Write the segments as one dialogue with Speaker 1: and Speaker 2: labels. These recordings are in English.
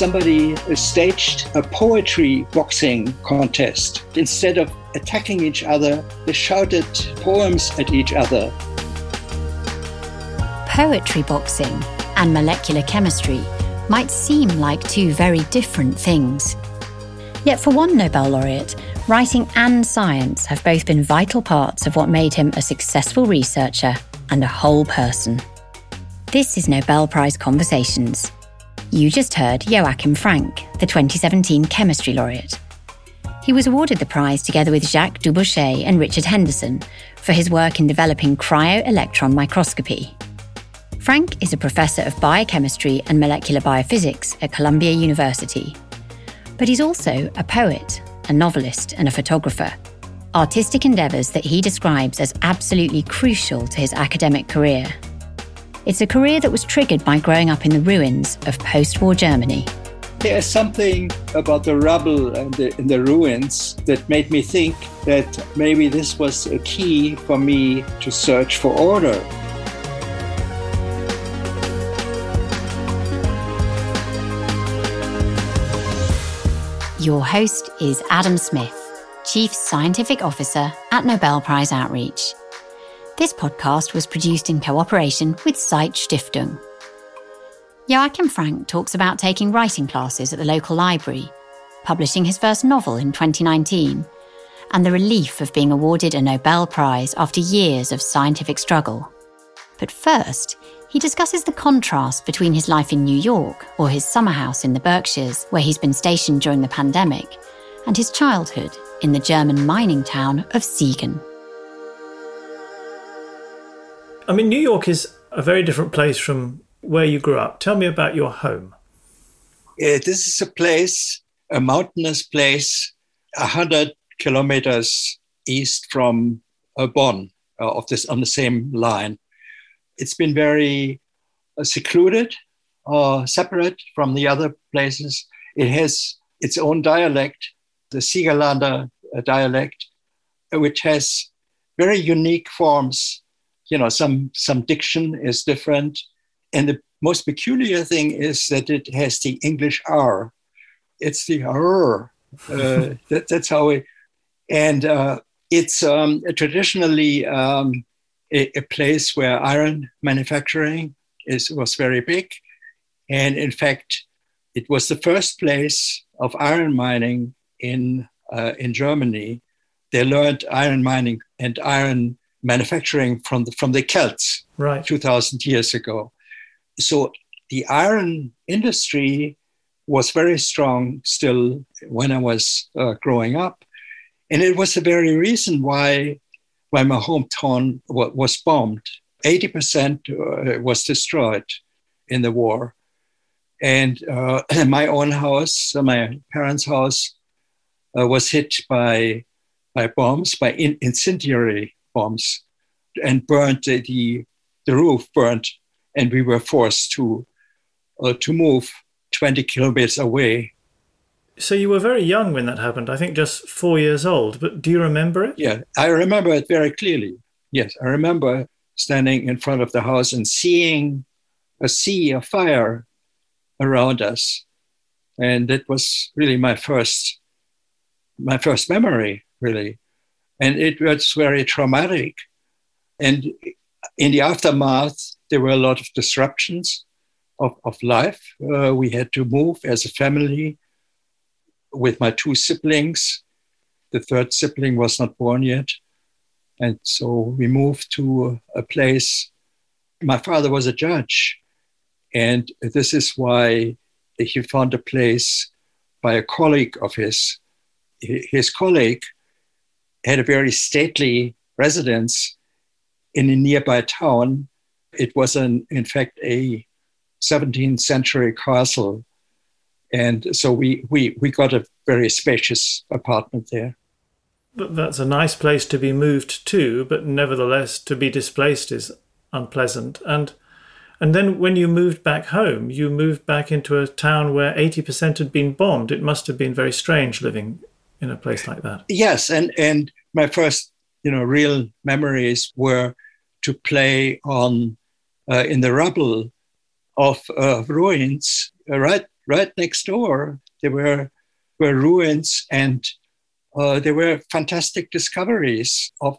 Speaker 1: somebody staged a poetry boxing contest. Instead of attacking each other, they shouted poems at each other.
Speaker 2: Poetry boxing and molecular chemistry might seem like two very different things. Yet, for one Nobel laureate, writing and science have both been vital parts of what made him a successful researcher and a whole person. This is Nobel Prize Conversations. You just heard Joachim Frank, the 2017 Chemistry Laureate. He was awarded the prize together with Jacques Dubochet and Richard Henderson for his work in developing cryo-electron microscopy. Frank is a professor of biochemistry and molecular biophysics at Columbia University. But he's also a poet, a novelist, and a photographer. Artistic endeavours that he describes as absolutely crucial to his academic career it's a career that was triggered by growing up in the ruins of post war Germany.
Speaker 1: There's something about the rubble and the, and the, ruins that made me think that maybe this was a key for me to search for order.
Speaker 2: Your host is Adam Smith, Chief Scientific Officer at Nobel Prize Outreach. This podcast was produced in cooperation with Zeit Stiftung. Joachim Frank talks about taking writing classes at the local library, publishing his first novel in 2019, and the relief of being awarded a Nobel Prize after years of scientific struggle. But first, he discusses the contrast between his life in New York or his summer house in the Berkshires, where he's been stationed during the pandemic, and his childhood in the German mining town of Siegen.
Speaker 3: I mean, New York is a very different place from where you grew up. Tell me about your home.
Speaker 1: Uh, this is a place, a mountainous place, 100 kilometers east from uh, Bonn, uh, of this, on the same line. It's been very uh, secluded or separate from the other places. It has its own dialect, the Siegerlander uh, dialect, which has very unique forms you know, some some diction is different, and the most peculiar thing is that it has the English R. It's the R. Uh, that, that's how we, and uh, it's um, traditionally um, a, a, place where iron manufacturing is was very big, and in fact, it was the first place of iron mining in uh, in Germany. They learned iron mining and iron manufacturing from the, from the Celts
Speaker 3: right.
Speaker 1: 2000 years ago. So the iron industry was very strong still when I was uh, growing up. And it was the very reason why, why my hometown w- was bombed. 80% uh, was destroyed in the war. And uh, my own house, my parents' house, uh, was hit by, by bombs, by in- incendiary bombs and burned the, the, the roof burned and we were forced to uh, to move 20 kilometers away.
Speaker 3: So you were very young when that happened i think just four years old but do you remember it?
Speaker 1: Yeah i remember it very clearly. Yes i remember standing in front of the house and seeing a sea of fire around us. And that was really my first my first memory really and it was very traumatic. And in the aftermath, there were a lot of disruptions of, of life. Uh, we had to move as a family with my two siblings. The third sibling was not born yet. And so we moved to a place. My father was a judge. And this is why he found a place by a colleague of his. His colleague had a very stately residence in a nearby town. It was, an, in fact, a 17th century castle. And so we, we, we got a very spacious apartment there.
Speaker 3: That's a nice place to be moved to, but nevertheless, to be displaced is unpleasant. And and then when you moved back home, you moved back into a town where 80% had been bombed. It must have been very strange living in a place like that.
Speaker 1: Yes, and and my first you know real memories were to play on uh, in the rubble of uh, ruins uh, right right next door, there were, were ruins and uh, there were fantastic discoveries of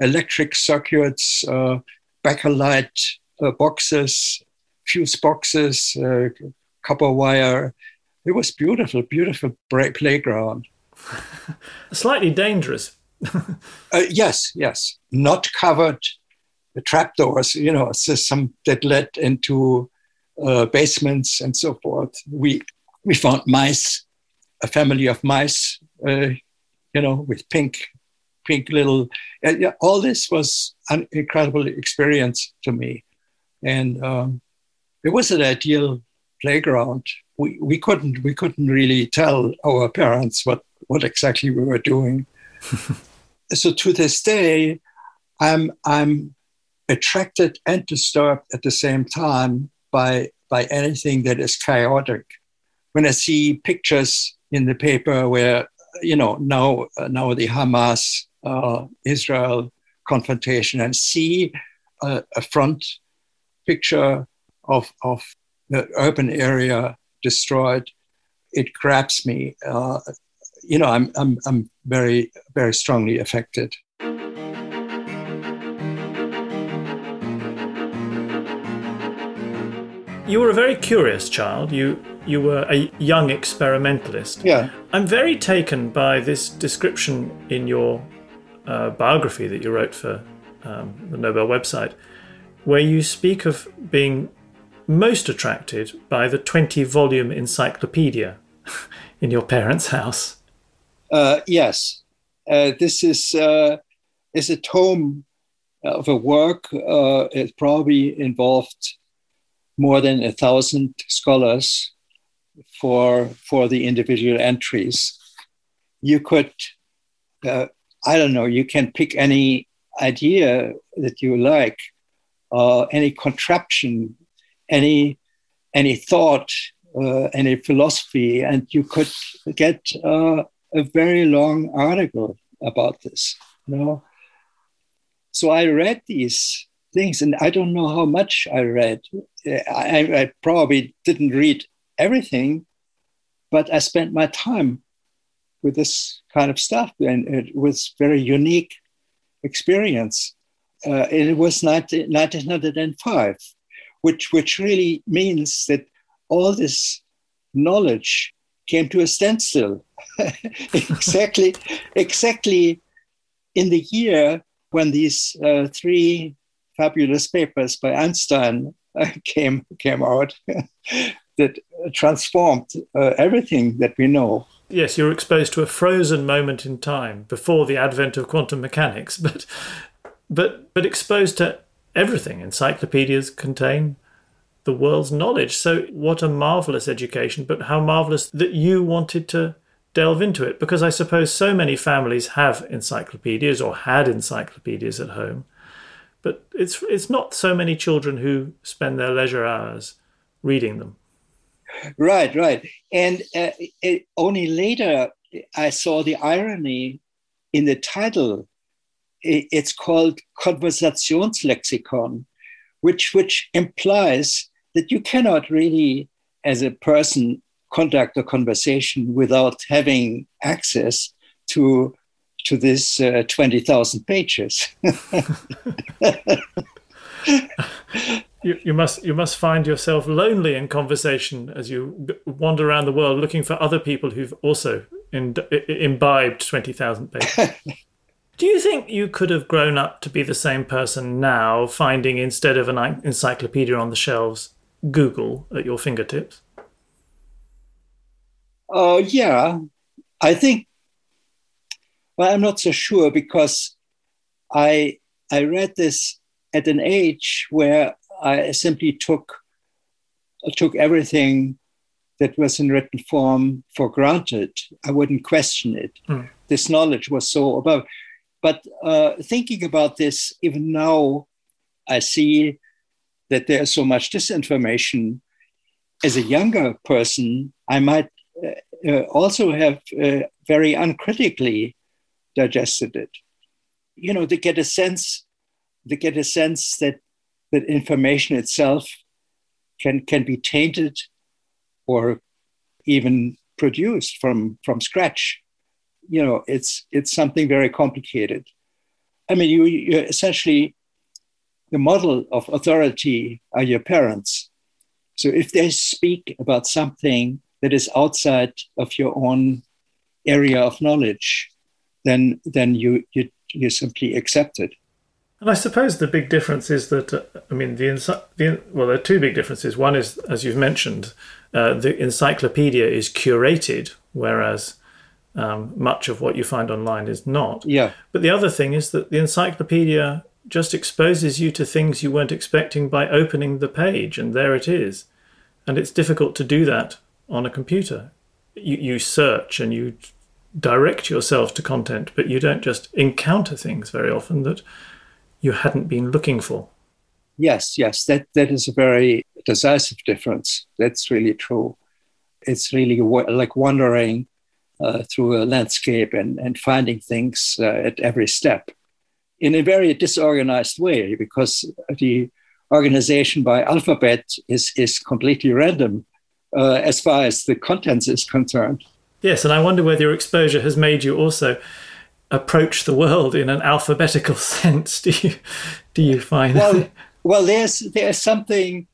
Speaker 1: electric circuits, uh, bakelite uh, boxes, fuse boxes, copper wire. It was beautiful, beautiful playground.
Speaker 3: Slightly dangerous.
Speaker 1: uh, yes, yes. Not covered The trapdoors, you know, some that led into uh, basements and so forth. We we found mice, a family of mice, uh, you know, with pink, pink little. Uh, yeah, all this was an incredible experience to me, and um, it was an ideal playground. We we couldn't we couldn't really tell our parents what what exactly we were doing. so to this day, I'm I'm attracted and disturbed at the same time by by anything that is chaotic. When I see pictures in the paper where you know now now the Hamas uh, Israel confrontation and see a, a front picture of of the urban area destroyed, it grabs me. Uh, you know, I'm, I'm, I'm very, very strongly affected.
Speaker 3: You were a very curious child. You you were a young experimentalist.
Speaker 1: Yeah.
Speaker 3: I'm very taken by this description in your uh, biography that you wrote for um, the Nobel website, where you speak of being most attracted by the 20 volume encyclopedia in your parents' house.
Speaker 1: Uh, yes, uh, this is uh, is a tome of a work. Uh, it probably involved more than a thousand scholars for for the individual entries. You could, uh, I don't know, you can pick any idea that you like, any contraption, any any thought, any philosophy, and you could get a very long article about this. You know, so I read these things, and I don't know how much I read. I, I probably didn't read everything, but I spent my time with this kind of stuff, and it was very unique experience. Uh, it was 19, 1905, which which really means that all this knowledge came to a standstill exactly exactly in the year when these uh, three fabulous papers by Einstein uh, came came out that transformed uh, everything that we know.
Speaker 3: Yes, you're exposed to a frozen moment in time before the advent of quantum mechanics, but but but exposed to everything. Encyclopedias contain the world's knowledge. So, what a marvelous education, but how marvelous that you wanted to delve into it because I suppose so many families have encyclopedias or had encyclopedias at home. But it's it's not so many children who spend their leisure hours reading them.
Speaker 1: Right, right. And uh, it, only later I saw the irony in the title. It's called Konversationslexikon, which which implies that you cannot really, as a person, conduct a conversation without having access to to this uh, 20,000 pages.
Speaker 3: you, you, must you must find yourself lonely in conversation as you wander around the world looking for other people who've also in, imbibed 20,000 pages. Do you think you could have grown up to be the same person now, finding instead of an encyclopedia on the shelves, Google at your fingertips?
Speaker 1: Oh, yeah. I think, well, I'm not so sure because I, I read this at an age where I simply took, took everything that was in written form for granted. I wouldn't question it. Mm. This knowledge was so above. But uh, thinking about this, even now, I see that there's so much disinformation. As a younger person, I might uh, uh, also have uh, very uncritically digested it. You know, to get a sense, to get a sense that that information itself can can be tainted or even produced from from scratch. You know, it's it's something very complicated. I mean, you, you essentially the model of authority are your parents. So if they speak about something that is outside of your own area of knowledge, then then you you you simply accept it.
Speaker 3: And I suppose the big difference is that uh, I mean the, the well there are two big differences. One is as you've mentioned, uh, the encyclopedia is curated, whereas um, much of what you find online is not.
Speaker 1: Yeah.
Speaker 3: But the other thing is that the encyclopedia just exposes you to things you weren't expecting by opening the page, and there it is. And it's difficult to do that on a computer. You, you search and you direct yourself to content, but you don't just encounter things very often that you hadn't been looking for.
Speaker 1: Yes, yes, that, that is a very decisive difference. That's really true. It's really like wandering uh, through a landscape and, and finding things uh, at every step in a very disorganized way because the organization by alphabet is, is completely random uh, as far as the contents is concerned.
Speaker 3: Yes, and I wonder whether your exposure has made you also approach the world in an alphabetical sense. Do you do you find?
Speaker 1: Well, well, there's there's something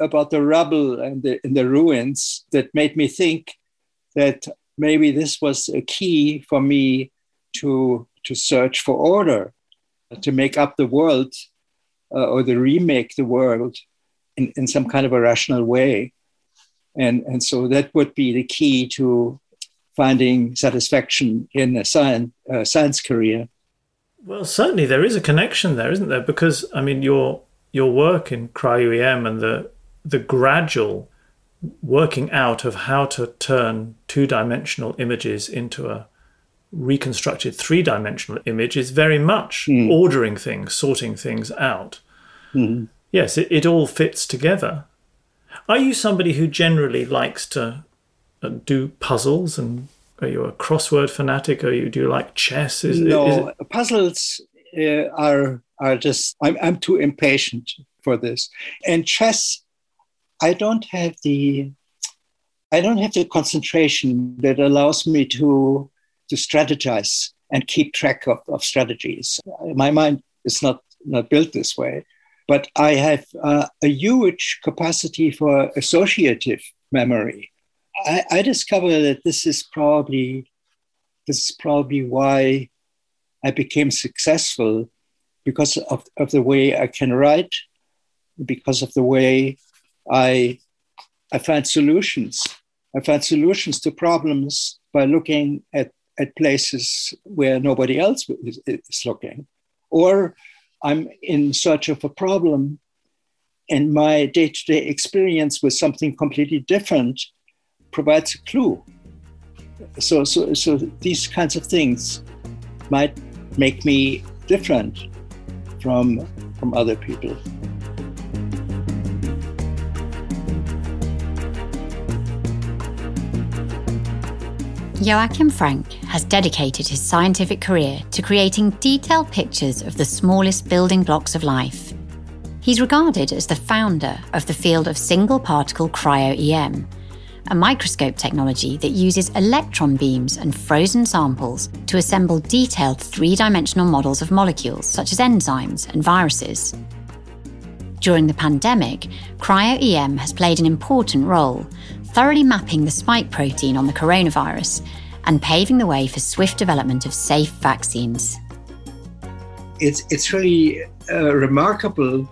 Speaker 1: about the rubble and the, and the ruins that made me think that maybe this was a key for me to to search for order, to make up the world uh, or to remake the world in, in some kind of a rational way. And, and so that would be the key to finding satisfaction in a science, uh, science career.
Speaker 3: Well, certainly there is a connection there, isn't there? Because I mean, your your work in cryo-EM and the the gradual working out of how to turn two-dimensional images into a reconstructed three-dimensional image is very much mm. ordering things, sorting things out. Mm. Yes, it, it all fits together. Are you somebody who generally likes to uh, do puzzles and are you a crossword fanatic? Or you do you like chess?
Speaker 1: Is, no, is it... puzzles uh, are are just. I'm I'm too impatient for this. And chess, I don't have the I don't have the concentration that allows me to to strategize and keep track of, of strategies. My mind is not not built this way. But I have uh, a huge capacity for associative memory. I, I discovered that this is probably this is probably why I became successful because of, of the way I can write, because of the way I I find solutions. I find solutions to problems by looking at, at places where nobody else is, looking. Or I'm in search of a problem, and my day to day experience with something completely different provides a clue. So, so, so these kinds of things might make me different from, from other people.
Speaker 2: Joachim Frank has dedicated his scientific career to creating detailed pictures of the smallest building blocks of life. He's regarded as the founder of the field of single particle cryo-EM, a microscope technology that uses electron beams and frozen samples to assemble detailed three dimensional models of molecules such as enzymes and viruses. During the pandemic, cryo-EM has played an important role, thoroughly mapping the spike protein on the coronavirus and paving the way for swift development of safe vaccines.
Speaker 1: It's, it's really uh, remarkable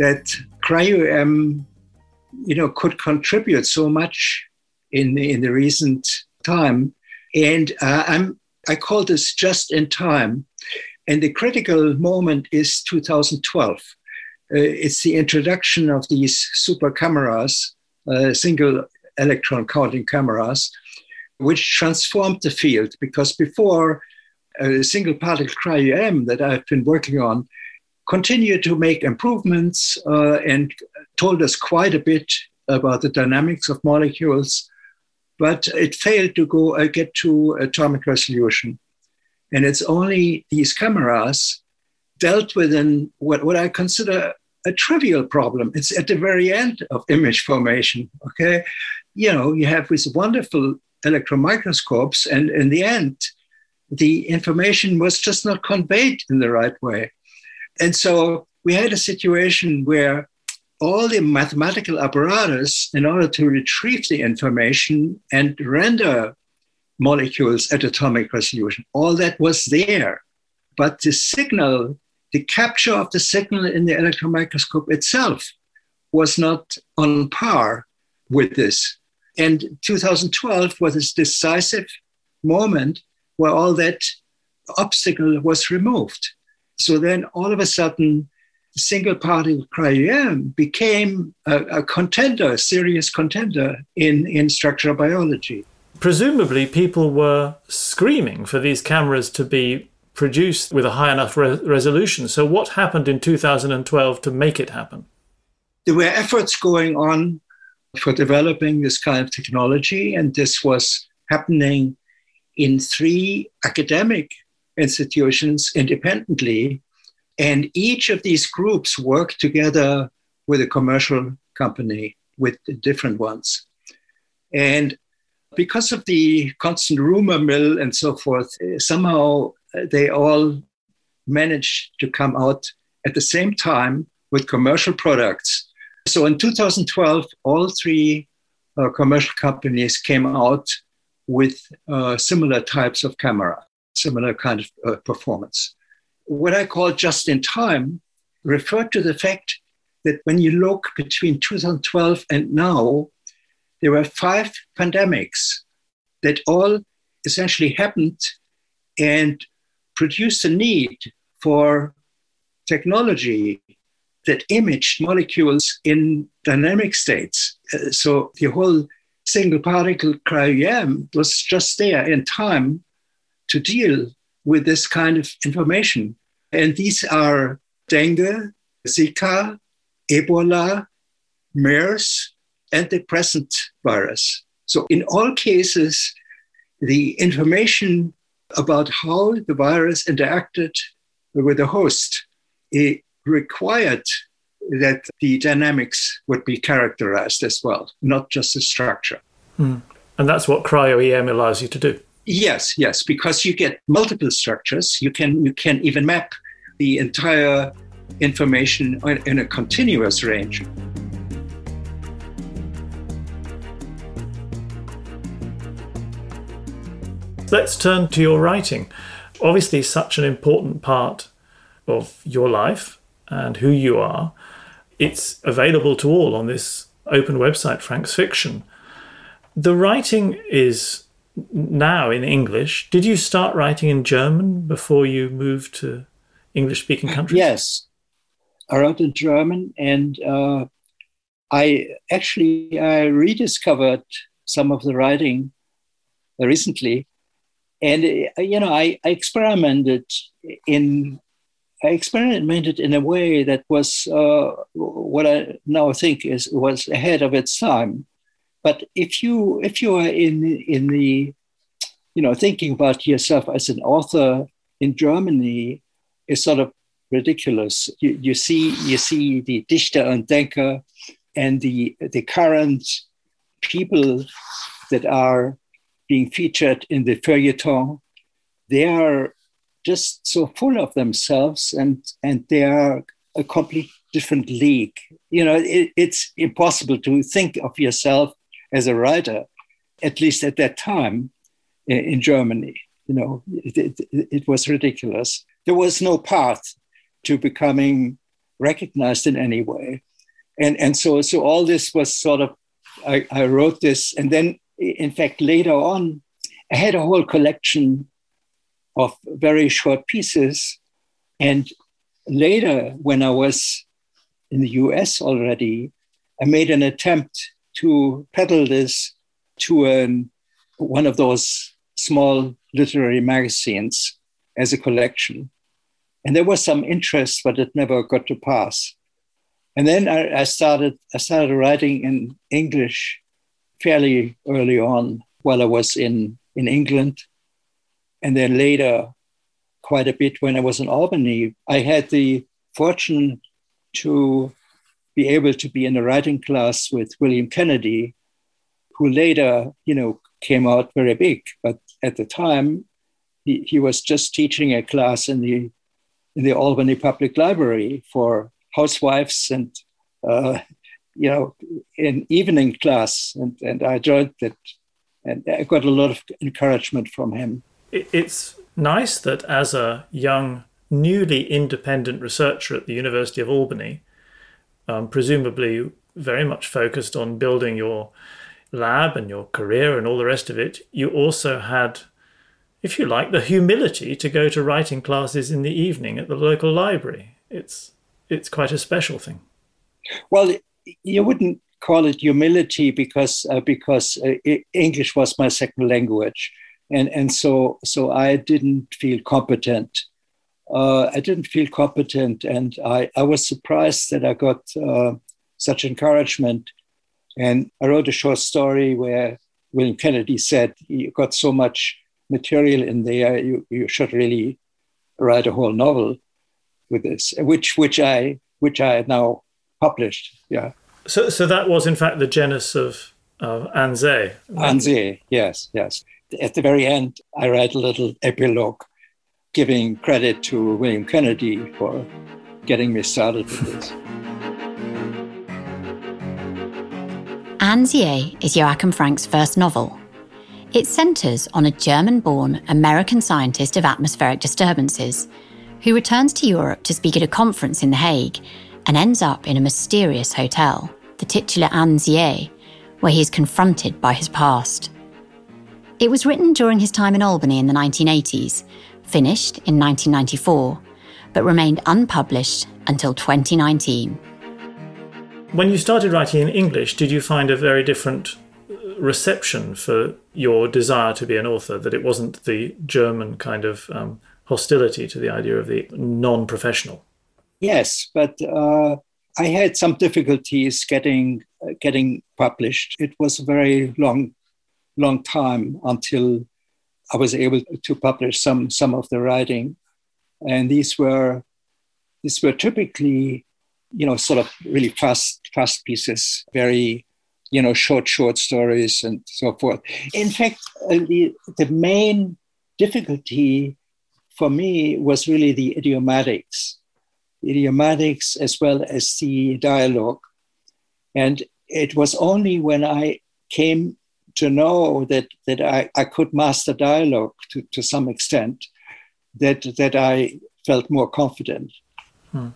Speaker 1: that cryo-EM you know, could contribute so much in, in the recent time. And uh, I'm, I call this just in time. And the critical moment is 2012. Uh, it's the introduction of these super cameras, uh, single electron counting cameras, which transformed the field because before a single particle cryo-EM that I've been working on continued to make improvements uh, and told us quite a bit about the dynamics of molecules, but it failed to go uh, get to atomic resolution. And it's only these cameras dealt with in what, what I consider a trivial problem. It's at the very end of image formation. Okay. You know, you have these wonderful electron microscopes, and in the end, the information was just not conveyed in the right way. And so we had a situation where all the mathematical apparatus, in order to retrieve the information and render molecules at atomic resolution, all that was there. But the signal, the capture of the signal in the electron microscope itself was not on par with this. And 2012 was this decisive moment where all that obstacle was removed. So then all of a sudden, single particle cryo-EM became a, a, contender, a serious contender in, in structural biology.
Speaker 3: Presumably, people were screaming for these cameras to be produced with a high enough re- resolution. So, what happened in 2012 to make it happen?
Speaker 1: There were efforts going on for developing this kind of technology, and this was happening in three academic institutions independently. And each of these groups worked together with a commercial company, with different ones. And because of the constant rumor mill and so forth, somehow they all managed to come out at the same time with commercial products. So in 2012, all three uh, commercial companies came out with uh, similar types of camera, similar kind of uh, performance. What I call just in time referred to the fact that when you look between 2012 and now, there were five pandemics that all essentially happened and produced a need for technology that imaged molecules in dynamic states. Uh, so the whole single particle cryo-EM was just there in time to deal with this kind of information. And these are dengue, Zika, Ebola, MERS, and the present virus. So, in all cases, the information about how the virus interacted with the host it required that the dynamics would be characterized as well, not just the structure.
Speaker 3: Mm. And that's what cryo-EM allows you to do.
Speaker 1: Yes, yes, because you get multiple structures. You can you can even map the entire information in a continuous range.
Speaker 3: Let's turn to your writing. Obviously, such an important part of your life and who you are it's available to all on this open website, Frank's Fiction. The writing is now in English. Did you start writing in German before you moved to English speaking countries?
Speaker 1: Yes. I wrote in German and uh, I actually I rediscovered some of the writing recently. And, uh, you know, I, I experimented in I experimented in a way that was uh, what I now think is was ahead of its time. But if you if you are in in the you know thinking about yourself as an author in Germany is sort of ridiculous. You, you see you see the Dichter und Denker and the the current people that are being featured in the feuilleton. They are just so full of themselves and and they are a complete different league. You know it, it's impossible to think of yourself as a writer at least at that time in, germany. You know it, it, it, was ridiculous. There was no path to becoming recognized in any way. And and so so all this was sort of i, I wrote this and then in fact later on i had a whole collection of very short pieces. And later, when I was in the US already, I made an attempt to peddle this to an, one of those small literary magazines as a collection. And there was some interest, but it never got to pass. And then I, I started I started writing in English fairly early on while I was in, in England and then later, quite a bit when I was in Albany, I had the fortune to be able to be in a writing class with William Kennedy, who later, you know, came out very big. But at the time, he, he was just teaching a class in the in the Albany Public Library for housewives and uh, you know in evening class, and, and I enjoyed that, and I got a lot of encouragement from him.
Speaker 3: It's nice that as a young, newly independent researcher at the University of Albany, um, presumably very much focused on building your lab and your career and all the rest of it, you also had, if you like, the humility to go to writing classes in the evening at the local library. It's it's quite a special thing.
Speaker 1: Well, you wouldn't call it humility because uh, because uh, English was my second language, and and so so I didn't feel competent. Uh, I didn't feel competent, and I I was surprised that I got uh, such encouragement. And I wrote a short story where William Kennedy said, "You got so much material in there, you you should really write a whole novel with this," which which I which I now published. Yeah.
Speaker 3: So so that was in fact the genus of of Anze.
Speaker 1: Anze, yes, yes at the very end, I write a little epilogue giving credit to William Kennedy for getting me started with this.
Speaker 2: Anzier is Joachim Frank's first novel. It centres on a German born American scientist of atmospheric disturbances who returns to Europe to speak at a conference in The Hague and ends up in a mysterious hotel, the titular Anzier, where he is confronted by his past. It was written during his time in Albany in the 1980s, finished in 1994, but remained unpublished until 2019.
Speaker 3: When you started writing in English, did you find a very different reception for your desire to be an author? That it wasn't the German kind of um, hostility to the idea of the non professional?
Speaker 1: Yes, but uh, I had some difficulties getting uh, getting published. It was a very long long time until I was able to publish some some of the writing, and these were these were typically, you know, sort of really fast fast pieces, very you know short short stories and so forth. In fact, uh, the the main difficulty for me was really the idiomatics, idiomatics as well as the dialogue, and it was only when I came to know that that I, I could master dialogue to, to some extent, that that I felt more confident.
Speaker 3: Hmm.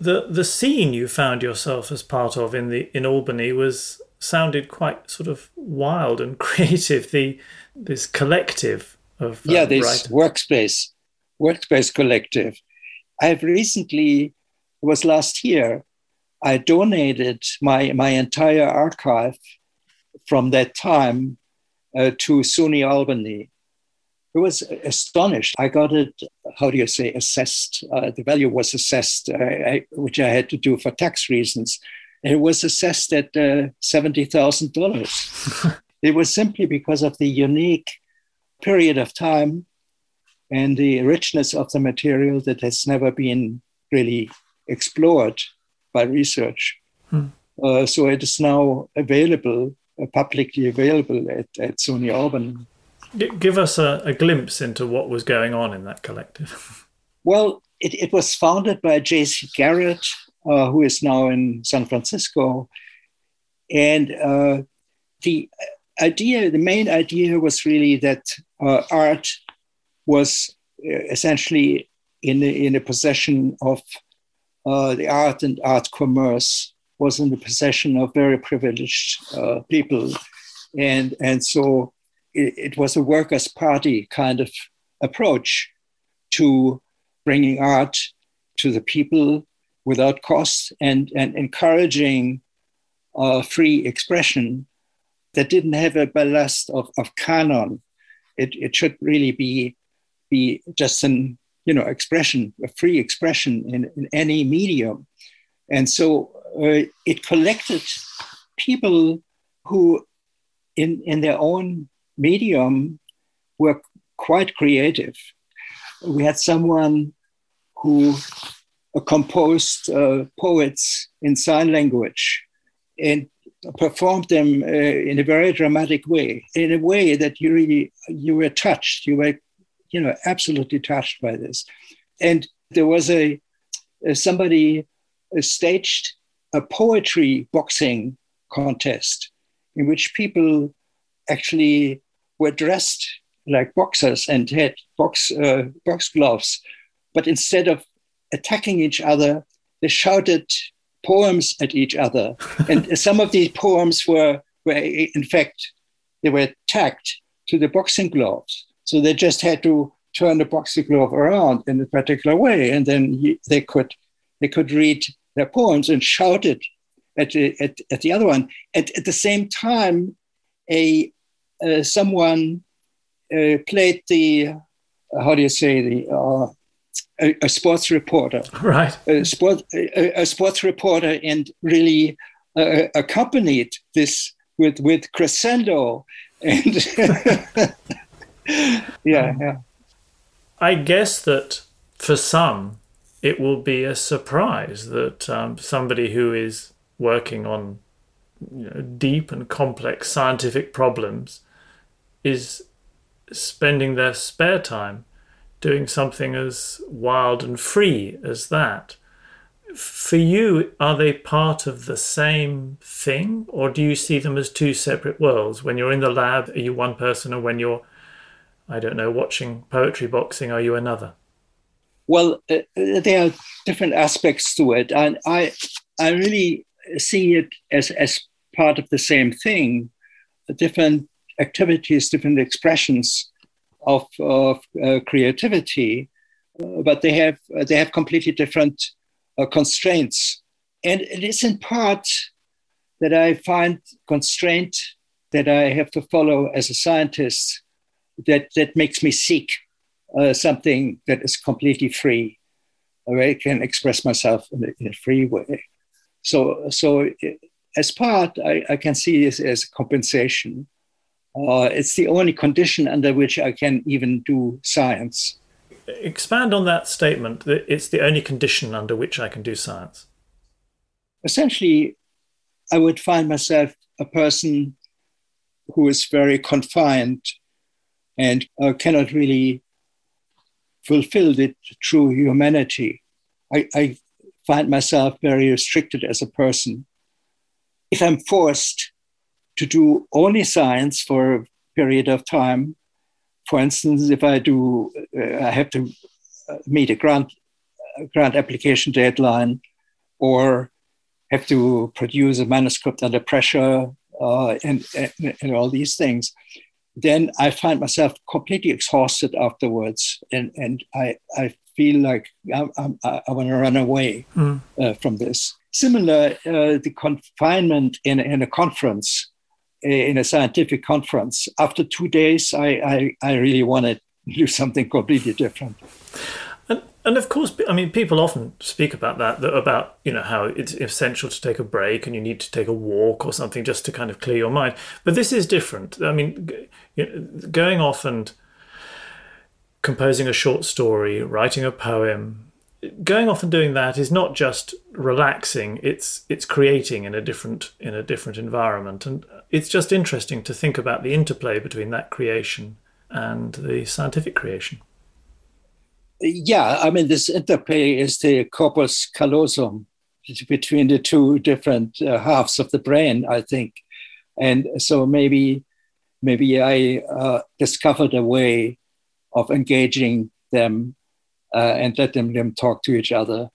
Speaker 3: The the scene you found yourself as part of in the in Albany was sounded quite sort of wild and creative. The this collective of
Speaker 1: uh, yeah, this writers. workspace workspace collective. I've recently it was last year. I donated my my entire archive from that time uh, to SUNY Albany. I was astonished. I got it, how do you say, assessed. Uh, the value was assessed, uh, I, which I had to do for tax reasons. And it was assessed at uh, $70,000. it was simply because of the unique period of time and the richness of the material that has never been really explored by research. Hmm. Uh, so it is now available publicly available at, at SUNY Albany.
Speaker 3: Give us a, a, glimpse into what was going on in that collective.
Speaker 1: well, it, it was founded by J.C. Garrett, uh, who is now in San Francisco. And uh, the idea, the main idea was really that uh, art was uh, essentially in the, in the possession of uh, the art and art commerce was in the possession of very privileged uh, people. And, and so it, it, was a workers' party kind of approach to bringing art to the people without cost and, and encouraging uh, free expression that didn't have a ballast of, of canon. It, it should really be, be just an you know, expression, a free expression in, in any medium. And so uh, it collected people who, in, in their own medium, were quite creative. We had someone who composed uh, poets in sign language and performed them uh, in a very dramatic way, in a way that you really you were touched. You were, you know, absolutely touched by this. And there was a, a somebody staged a poetry boxing contest in which people actually were dressed like boxers and had box uh, box gloves, but instead of attacking each other, they shouted poems at each other. and some of these poems were, were, in fact, they were tacked to the boxing gloves. So they just had to turn the boxing glove around in a particular way, and then they could they could read their poems and shout it at, at, at the other one. At, at the same time, a uh, someone uh, played the uh, how do you say the uh, a, a, sports reporter,
Speaker 3: right?
Speaker 1: A, sport, a, a sports reporter, and really uh, accompanied this with with crescendo and yeah, yeah.
Speaker 3: I guess that for some, it will be a surprise that um, somebody who is working on you know, deep and complex scientific problems is spending their spare time doing something as wild and free as that. For you, are they part of the same thing, or do you see them as two separate worlds? When you're in the lab, are you one person, or when you're, I don't know, watching poetry boxing, are you another?
Speaker 1: Well, uh, there are different aspects to it, and I, I really see it as as part of the same thing, different activities, different expressions of, of uh, creativity, uh, but they have uh, they have completely different uh, constraints, and it is in part that I find constraint that I have to follow as a scientist that that makes me seek uh, something that is completely free, where I can express myself in a, in a free way. So so as part, I, I can see this as compensation uh, it's the only condition under which I can even do science.
Speaker 3: Expand on that statement that it's the only condition under which I can do science.
Speaker 1: Essentially, I would find myself a person who is very confined and uh, cannot really fulfill the true humanity. I, I find myself very restricted as a person. If I'm forced to do only science for a period of time. For instance, if I do, uh, I have to uh, meet a grant grant application deadline, or have to produce a manuscript under pressure, uh, and, and, and all these things. Then I find myself completely exhausted afterwards, and and I I feel like I, I, I want to run away mm. uh, from this. Similar, uh, the confinement in, in a conference in a scientific conference. After two days, I, I, I really wanted to do something completely different.
Speaker 3: And, of course, I mean, people often speak about that, about you know how it's essential to take a break and you need to take a walk or something just to kind of clear your mind. But this is different. I mean, going off and composing a short story, writing a poem, going off and doing that is not just relaxing it's it's creating in a different in a different environment and it's just interesting to think about the interplay between that creation and the scientific creation
Speaker 1: yeah i mean this interplay is the corpus callosum. Between the two different uh, halves of the brain i think. And so maybe maybe i uh, discovered a way of engaging them uh, and let them, talk to each other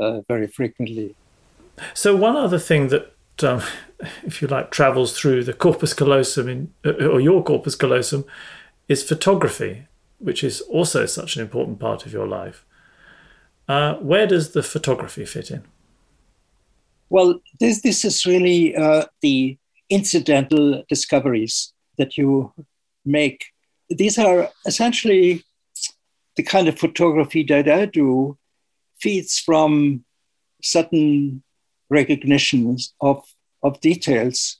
Speaker 1: uh, very frequently.
Speaker 3: So one other thing that, um, if you like, travels through the corpus callosum in, or your corpus callosum, is photography, which is also such an important part of your life. Uh, where does the photography fit in?
Speaker 1: Well, this this is really uh, the incidental discoveries that you make. These are essentially the kind of photography that I do feeds from certain recognitions of, of details.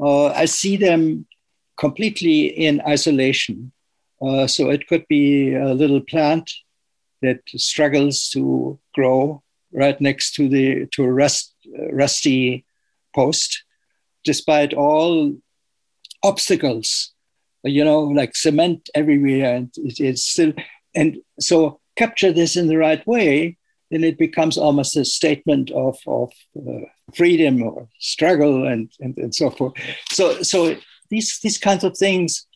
Speaker 1: Uh, I see them completely in isolation. Uh, so it could be a little plant that struggles to grow right next to the to a rust, rusty post, despite all obstacles, you know, like cement everywhere, and it, it's still. And so capture this in the right way, then it becomes almost a statement of of uh, freedom or struggle and, and and so forth. So so these these kinds of things,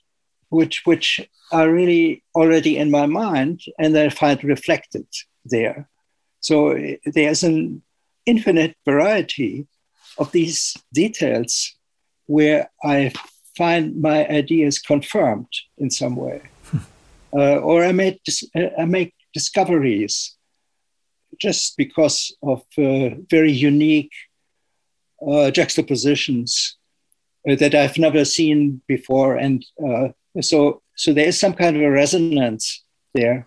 Speaker 1: which which are really already in my mind, and I find reflected there. So there's an infinite variety of these details where I find my ideas confirmed in some way. uh, or I make, I make discoveries just because of uh, very unique uh, juxtapositions uh, that I've never seen before. And uh, so, so there is some kind of a resonance there.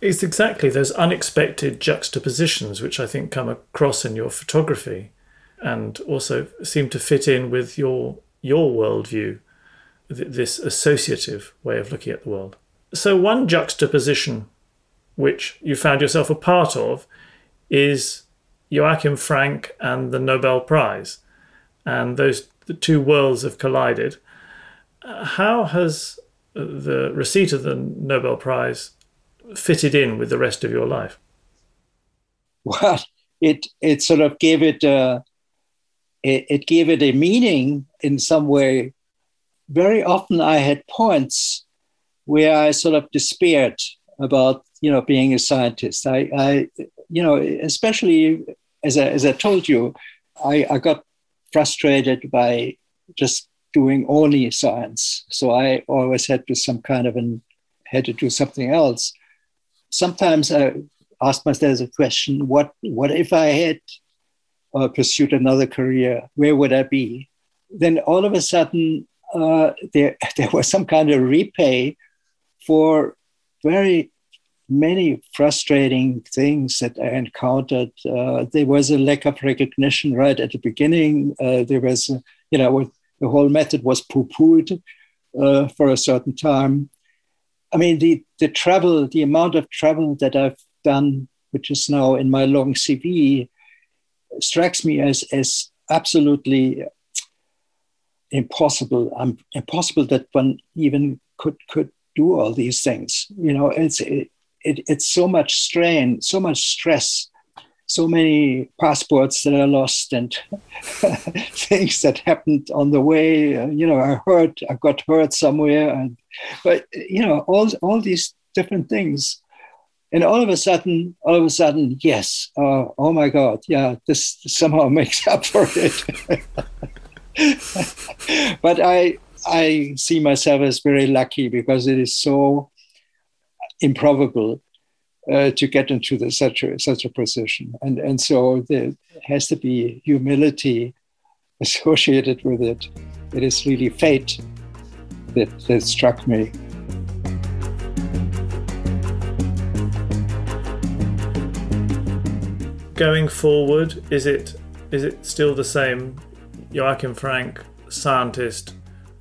Speaker 3: It's exactly those unexpected juxtapositions which I think come across in your photography and also seem to fit in with your your worldview, this associative way of looking at the world. So one juxtaposition which you found yourself a part of is Joachim Frank and the Nobel Prize. And those the two worlds have collided. How has the receipt of the Nobel Prize fitted in with the rest of your life?
Speaker 1: Well, it it sort of gave it a, it, it gave it a meaning in some way. Very often, I had points where I sort of despaired about you know being a scientist. I, I you know especially as I, as I told you, I, I got frustrated by just doing only science. So I always had to some kind of an had to do something else sometimes I ask myself the question: What what if I had uh, pursued another career? Where would I be? Then all of a sudden, uh, there there was some kind of repay for very many frustrating things that I encountered. Uh, there was a lack of recognition right at the beginning. Uh, there was, a, you know, the whole method was poo-pooed uh, for a certain time. I mean, the, the travel, the amount of travel that I've done, which is now in my long CV, strikes me as, as absolutely impossible. Um, impossible that one even could could do all these things. You know, it's it, it, it's so much strain, so much stress so many passports that are lost and things that happened on the way. Uh, you know, I hurt, I got hurt somewhere, and but you know, all all these different things, and all of a sudden, all of a sudden, yes, uh, oh my God, yeah, this somehow makes up for it. but I I see myself as very lucky because it is so improbable uh, to get into the, such a such a position, and and so there has to be humility associated with it. It is really fate that that struck me.
Speaker 3: Going forward, is it is it still the same? Joachim Frank, scientist,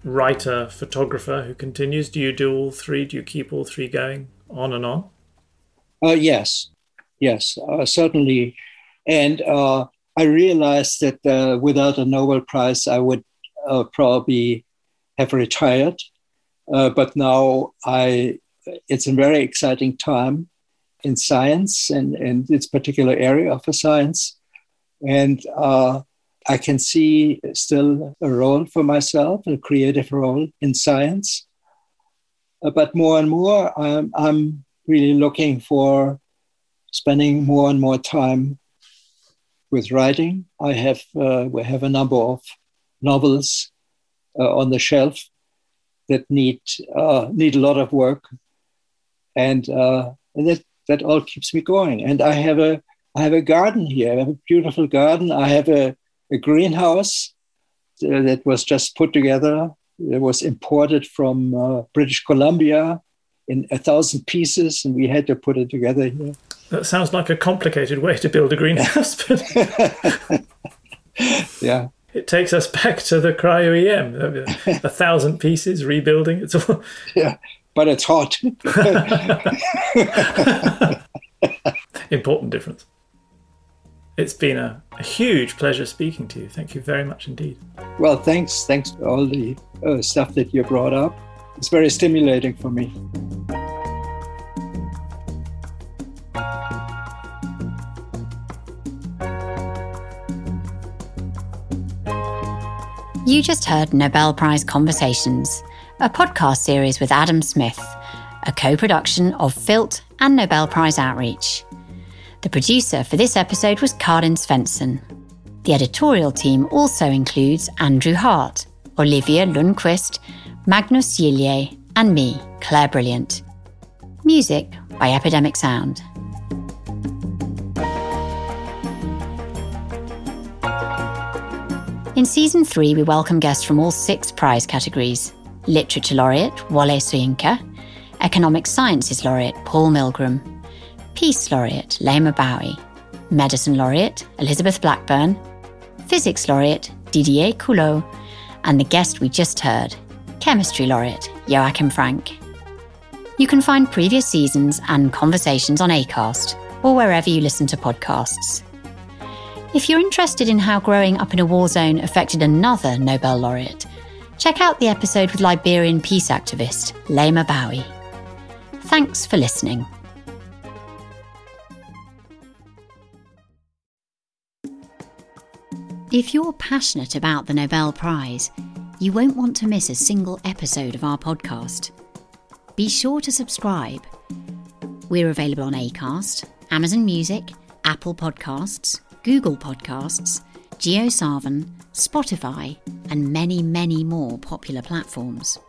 Speaker 3: writer, photographer who continues. Do you do all three? Do you keep all three going on and on?
Speaker 1: Uh, yes, yes, uh, certainly. And uh, I realized that uh, without a Nobel Prize, I would uh, probably have retired. Uh, but now I, it's a very exciting time in science and in this particular area of science. And I can see still a role for myself, a creative role in science. but more and more, I'm, I'm really looking for spending more and more time with writing. I have uh, we have a number of novels uh, on the shelf that need uh, need a lot of work, and, uh, and that that all keeps me going. And I have a I have a garden here. I have a beautiful garden. I have a, a greenhouse uh, that was just put together. It was imported from uh, British Columbia in a thousand pieces, and we had to put it together here.
Speaker 3: That sounds like a complicated way to build a greenhouse, but
Speaker 1: yeah,
Speaker 3: it takes us back to the cryo EM. A thousand pieces rebuilding. It's all
Speaker 1: yeah, but it's hot.
Speaker 3: Important difference. It's been a, a, huge pleasure speaking to you. Thank you very much indeed.
Speaker 1: Well, thanks. Thanks for all the uh, stuff that you brought up. It's very stimulating for me.
Speaker 2: You just heard Nobel Prize Conversations, a podcast series with Adam Smith, a co production of FILT and Nobel Prize Outreach. The producer for this episode was Karin Svensson. The editorial team also includes Andrew Hart, Olivia Lundquist, Magnus Gylje, and me, Clare Brilliant. Music by Epidemic Sound. In season three, we welcome guests from all six prize categories Literature Laureate Wole Soyinka, Economic Sciences Laureate Paul Milgrom, Peace Laureate Leymah Gbowee, Medicine Laureate Elizabeth Blackburn, Physics Laureate Didier Queloz, and the guest we just heard, Chemistry Laureate Joachim Frank. You can find previous seasons and conversations on ACAST or wherever you listen to podcasts. If you're interested in how growing up in a war zone affected another Nobel laureate, check out the episode with Liberian peace activist Leymah Gbowee. Thanks for listening. If you're passionate about the Nobel Prize, you won't want to miss a single episode of our podcast. Be sure to subscribe. We're available on Acast, Amazon Music, Apple Podcasts, Google Podcasts, JioSaavn, Spotify, and many, many more popular platforms.